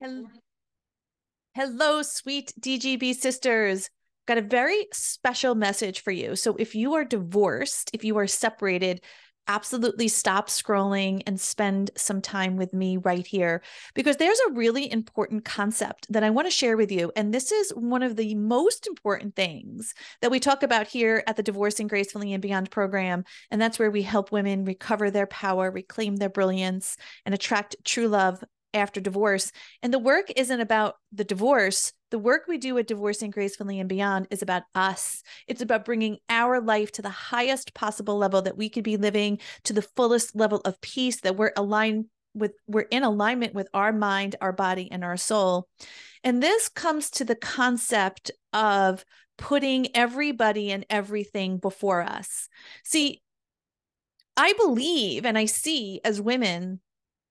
Hello, Hello, sweet DGB sisters. Got a very special message for you. So, if you are divorced, if you are separated, absolutely stop scrolling and spend some time with me right here because there's a really important concept that I want to share with you. And this is one of the most important things that we talk about here at the Divorcing Gracefully and Beyond program. And that's where we help women recover their power, reclaim their brilliance, and attract true love after divorce. And the work isn't about the divorce. The work we do at Divorcing Gracefully and Beyond is about us. It's about bringing our life to the highest possible level that we could be living to the fullest level of peace that we're aligned with we're in alignment with our mind, our body and our soul. And this comes to the concept of putting everybody and everything before us. See, I believe and I see as women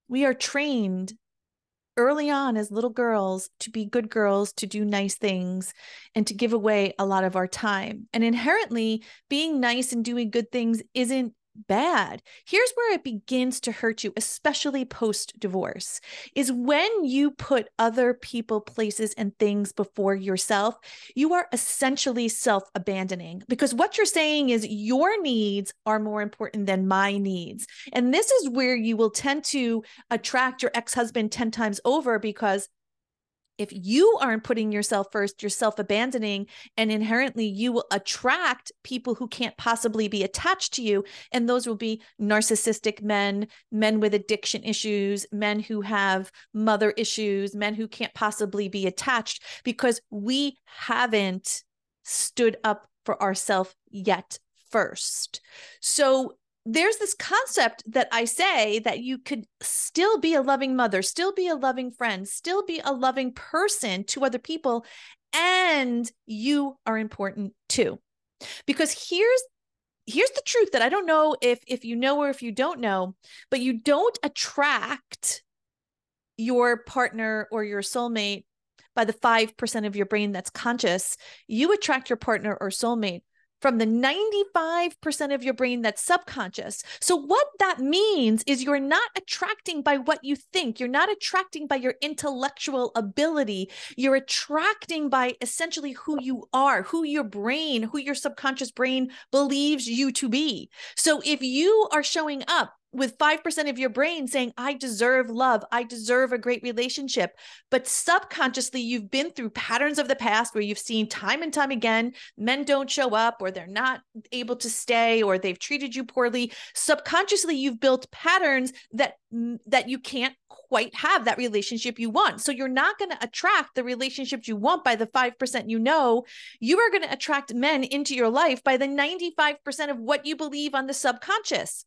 we are trained early on as little girls to be good girls, to do nice things, and to give away a lot of our time. And inherently, being nice and doing good things isn't bad. Here's where it begins to hurt you, especially post divorce, is when you put other people, places, and things before yourself, you are essentially self abandoning because what you're saying is your needs are more important than my needs. And this is where you will tend to attract your ex husband 10 times over because if you aren't putting yourself first, you're self abandoning, and inherently you will attract people who can't possibly be attached to you. And those will be narcissistic men, men with addiction issues, men who have mother issues, men who can't possibly be attached because we haven't stood up for ourselves yet first. So there's this concept that I say that you could still be a loving mother, still be a loving friend, still be a loving person to other people, and you are important too. Because here's here's the truth that I don't know if if you know or if you don't know, but you don't attract your partner or your soulmate by the 5% of your brain that's conscious. You attract your partner or soulmate from the 95% of your brain that's subconscious. So, what that means is you're not attracting by what you think, you're not attracting by your intellectual ability, you're attracting by essentially who you are, who your brain, who your subconscious brain believes you to be. So, if you are showing up with 5% of your brain saying, I deserve love, I deserve a great relationship. But subconsciously, you've been through patterns of the past where you've seen time and time again men don't show up, or they're not able to stay, or they've treated you poorly. Subconsciously, you've built patterns that that you can't quite have that relationship you want. So you're not going to attract the relationships you want by the 5% you know. You are going to attract men into your life by the 95% of what you believe on the subconscious.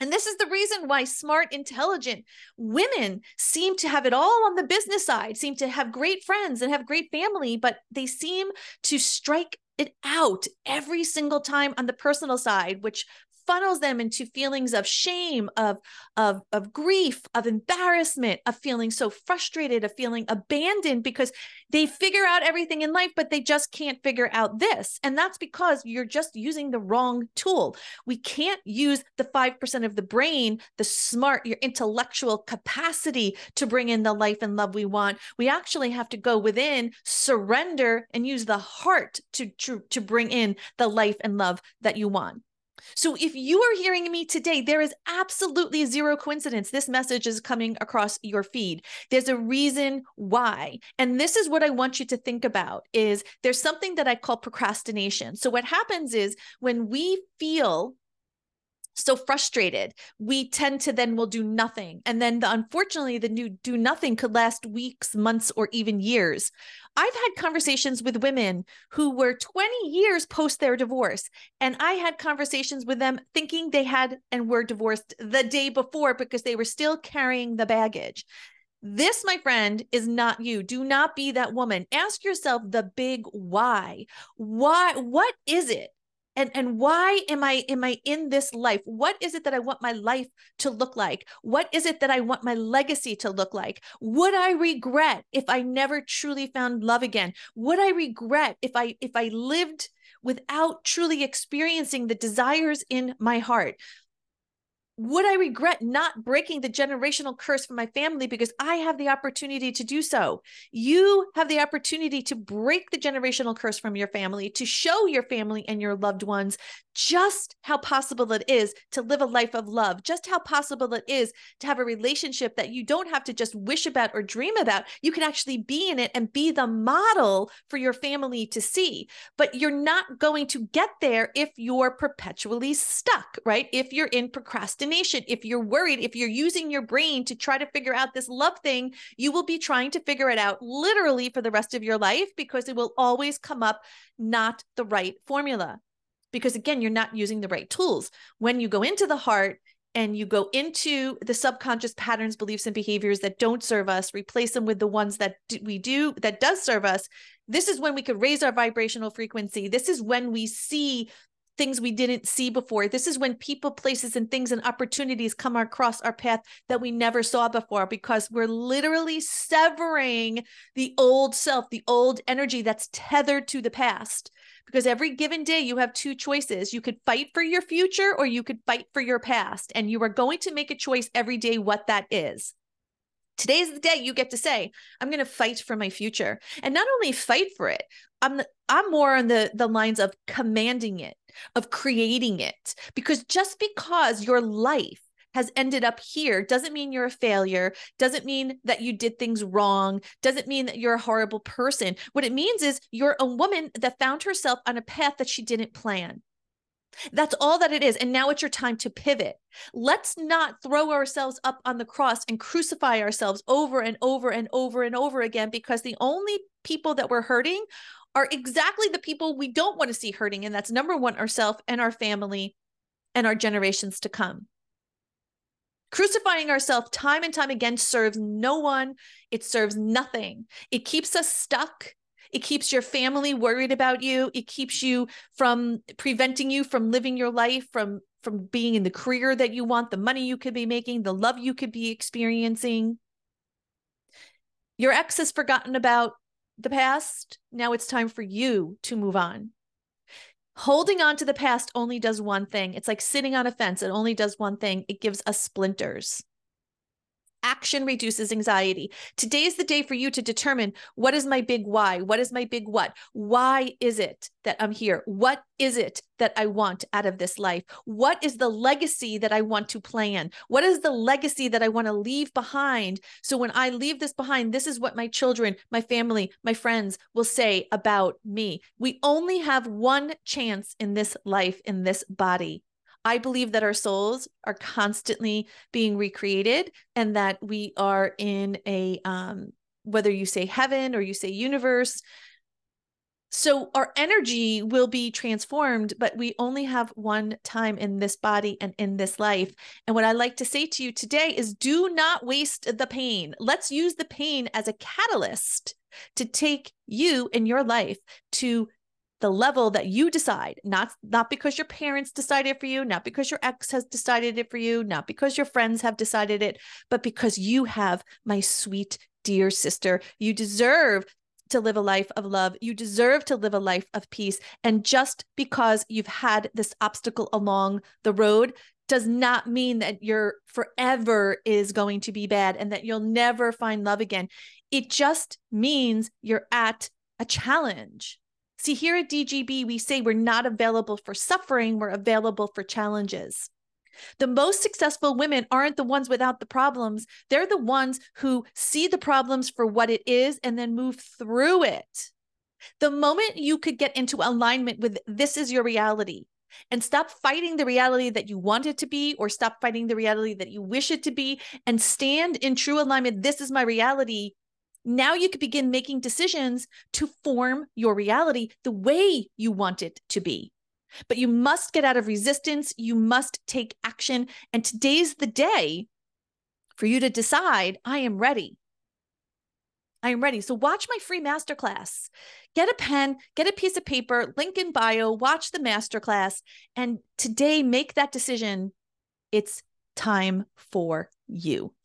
And this is the reason why smart, intelligent women seem to have it all on the business side, seem to have great friends and have great family, but they seem to strike it out every single time on the personal side, which funnels them into feelings of shame, of, of, of grief, of embarrassment, of feeling so frustrated, of feeling abandoned because they figure out everything in life, but they just can't figure out this. And that's because you're just using the wrong tool. We can't use the 5% of the brain, the smart, your intellectual capacity to bring in the life and love we want. We actually have to go within, surrender, and use the heart to, to, to bring in the life and love that you want. So, if you are hearing me today, there is absolutely zero coincidence. This message is coming across your feed. There's a reason why. And this is what I want you to think about is there's something that I call procrastination. So what happens is when we feel so frustrated we tend to then will do nothing and then the, unfortunately the new do nothing could last weeks months or even years i've had conversations with women who were 20 years post their divorce and i had conversations with them thinking they had and were divorced the day before because they were still carrying the baggage this, my friend, is not you. Do not be that woman. Ask yourself the big why. Why? What is it and and why am i am i in this life? What is it that i want my life to look like? What is it that i want my legacy to look like? Would i regret if i never truly found love again? Would i regret if i if i lived without truly experiencing the desires in my heart would I regret not breaking the generational curse from my family because I have the opportunity to do so? You have the opportunity to break the generational curse from your family, to show your family and your loved ones just how possible it is to live a life of love, just how possible it is to have a relationship that you don't have to just wish about or dream about. You can actually be in it and be the model for your family to see. But you're not going to get there if you're perpetually stuck, right? If you're in procrastination, if you're worried, if you're using your brain to try to figure out this love thing, you will be trying to figure it out literally for the rest of your life because it will always come up not the right formula because again you're not using the right tools. When you go into the heart and you go into the subconscious patterns beliefs and behaviors that don't serve us replace them with the ones that we do that does serve us this is when we could raise our vibrational frequency. This is when we see things we didn't see before this is when people places and things and opportunities come across our path that we never saw before because we're literally severing the old self the old energy that's tethered to the past because every given day you have two choices. You could fight for your future or you could fight for your past. And you are going to make a choice every day what that is. Today's the day you get to say, I'm going to fight for my future. And not only fight for it, I'm the, I'm more on the the lines of commanding it, of creating it. Because just because your life has ended up here doesn't mean you're a failure, doesn't mean that you did things wrong, doesn't mean that you're a horrible person. What it means is you're a woman that found herself on a path that she didn't plan. That's all that it is. And now it's your time to pivot. Let's not throw ourselves up on the cross and crucify ourselves over and over and over and over again because the only people that we're hurting are exactly the people we don't want to see hurting. And that's number one, ourselves and our family and our generations to come. Crucifying ourselves time and time again serves no one. It serves nothing. It keeps us stuck. It keeps your family worried about you. It keeps you from preventing you from living your life, from from being in the career that you want, the money you could be making, the love you could be experiencing. Your ex has forgotten about the past. Now it's time for you to move on holding on to the past only does one thing. It's like sitting on a fence. It only does one thing. It gives us splinters. Action reduces anxiety. Today is the day for you to determine what is my big why? What is my big what? Why is it that I'm here? What is it that I want out of this life? What is the legacy that I want to plan? What is the legacy that I want to leave behind? So when I leave this behind, this is what my children, my family, my friends will say about me. We only have one chance in this life, in this body. I believe that our souls are constantly being recreated and that we are in a, um, whether you say heaven or you say universe. So our energy will be transformed, but we only have one time in this body and in this life. And what I like to say to you today is do not waste the pain. Let's use the pain as a catalyst to take you in your life to the level that you decide not not because your parents decided for you not because your ex has decided it for you not because your friends have decided it but because you have my sweet dear sister. You deserve to live a life of love. You deserve to live a life of peace. And just because you've had this obstacle along the road does not mean that your forever is going to be bad and that you'll never find love again. It just means you're at a challenge See, here at DGB, we say we're not available for suffering, we're available for challenges. The most successful women aren't the ones without the problems. They're the ones who see the problems for what it is and then move through it. The moment you could get into alignment with this is your reality and stop fighting the reality that you want it to be or stop fighting the reality that you wish it to be and stand in true alignment, this is my reality, now you can begin making decisions to form your reality the way you want it to be. But you must get out of resistance. You must take action. And today's the day for you to decide I am ready. I am ready. So watch my free masterclass. Get a pen, get a piece of paper, link in bio, watch the masterclass, and today make that decision. It's time for you.